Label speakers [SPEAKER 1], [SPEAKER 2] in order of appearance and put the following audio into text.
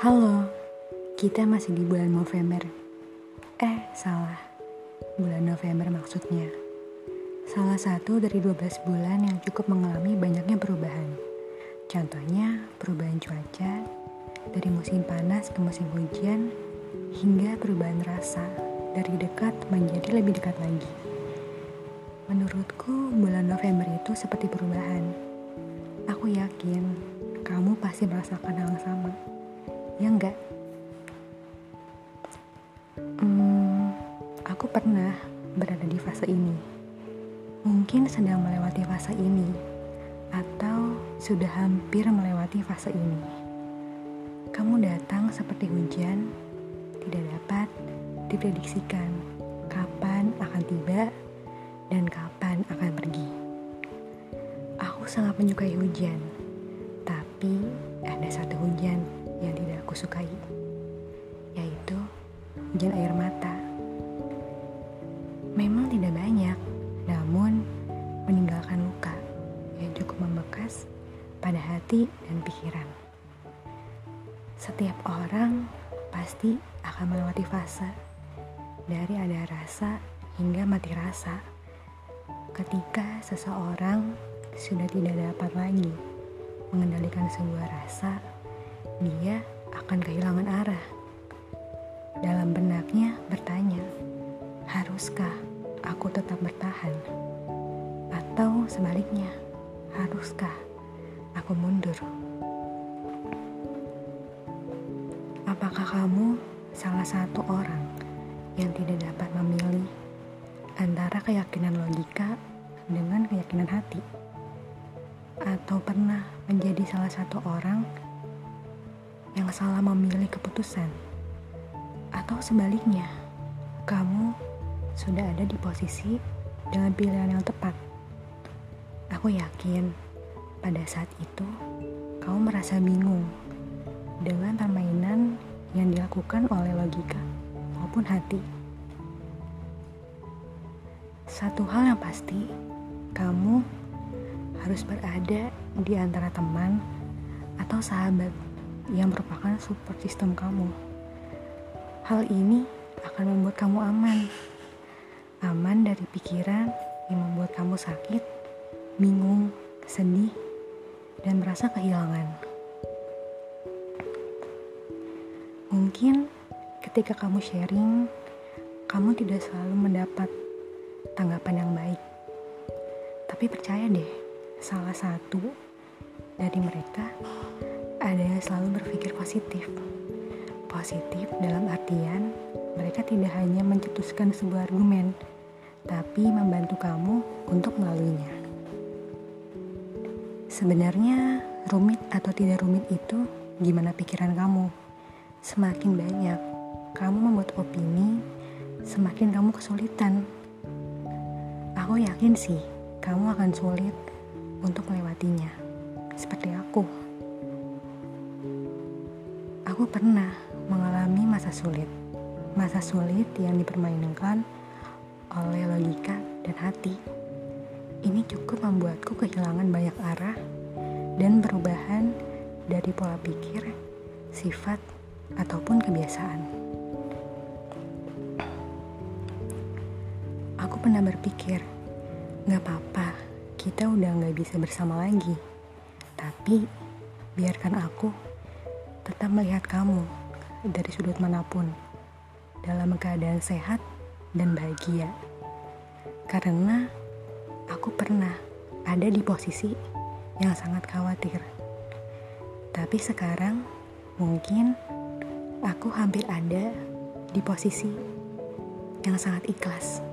[SPEAKER 1] Halo, kita masih di bulan November. Eh, salah. Bulan November maksudnya. Salah satu dari 12 bulan yang cukup mengalami banyaknya perubahan. Contohnya, perubahan cuaca dari musim panas ke musim hujan hingga perubahan rasa dari dekat menjadi lebih dekat lagi. Menurutku, bulan November itu seperti perubahan. Aku yakin kamu pasti merasakan hal yang sama. Ya enggak? Hmm, aku pernah berada di fase ini. Mungkin sedang melewati fase ini, atau sudah hampir melewati fase ini. Kamu datang seperti hujan, tidak dapat diprediksikan kapan akan tiba dan kapan akan pergi. Aku sangat menyukai hujan, tapi ada satu hujan aku sukai, yaitu hujan air mata. Memang tidak banyak, namun meninggalkan luka yang cukup membekas pada hati dan pikiran. Setiap orang pasti akan melewati fase dari ada rasa hingga mati rasa. Ketika seseorang sudah tidak dapat lagi mengendalikan sebuah rasa, dia akan kehilangan arah. Dalam benaknya bertanya, haruskah aku tetap bertahan? Atau sebaliknya, haruskah aku mundur? Apakah kamu salah satu orang yang tidak dapat memilih antara keyakinan logika dengan keyakinan hati? Atau pernah menjadi salah satu orang yang salah memilih keputusan, atau sebaliknya, kamu sudah ada di posisi dengan pilihan yang tepat. Aku yakin pada saat itu kamu merasa bingung dengan permainan yang dilakukan oleh logika maupun hati. Satu hal yang pasti, kamu harus berada di antara teman atau sahabat yang merupakan support system kamu. Hal ini akan membuat kamu aman. Aman dari pikiran yang membuat kamu sakit, bingung, sedih, dan merasa kehilangan. Mungkin ketika kamu sharing, kamu tidak selalu mendapat tanggapan yang baik. Tapi percaya deh, salah satu dari mereka ada yang selalu berpikir positif. Positif dalam artian mereka tidak hanya mencetuskan sebuah argumen, tapi membantu kamu untuk melaluinya. Sebenarnya rumit atau tidak rumit itu gimana pikiran kamu. Semakin banyak kamu membuat opini, semakin kamu kesulitan. Aku yakin sih kamu akan sulit untuk melewatinya. Seperti aku. Aku pernah mengalami masa sulit. Masa sulit yang dipermainkan oleh logika dan hati. Ini cukup membuatku kehilangan banyak arah dan perubahan dari pola pikir, sifat, ataupun kebiasaan. Aku pernah berpikir, gak apa-apa, kita udah gak bisa bersama lagi. Tapi, biarkan aku tetap melihat kamu dari sudut mana pun dalam keadaan sehat dan bahagia. Karena aku pernah ada di posisi yang sangat khawatir. Tapi sekarang mungkin aku hampir ada di posisi yang sangat ikhlas.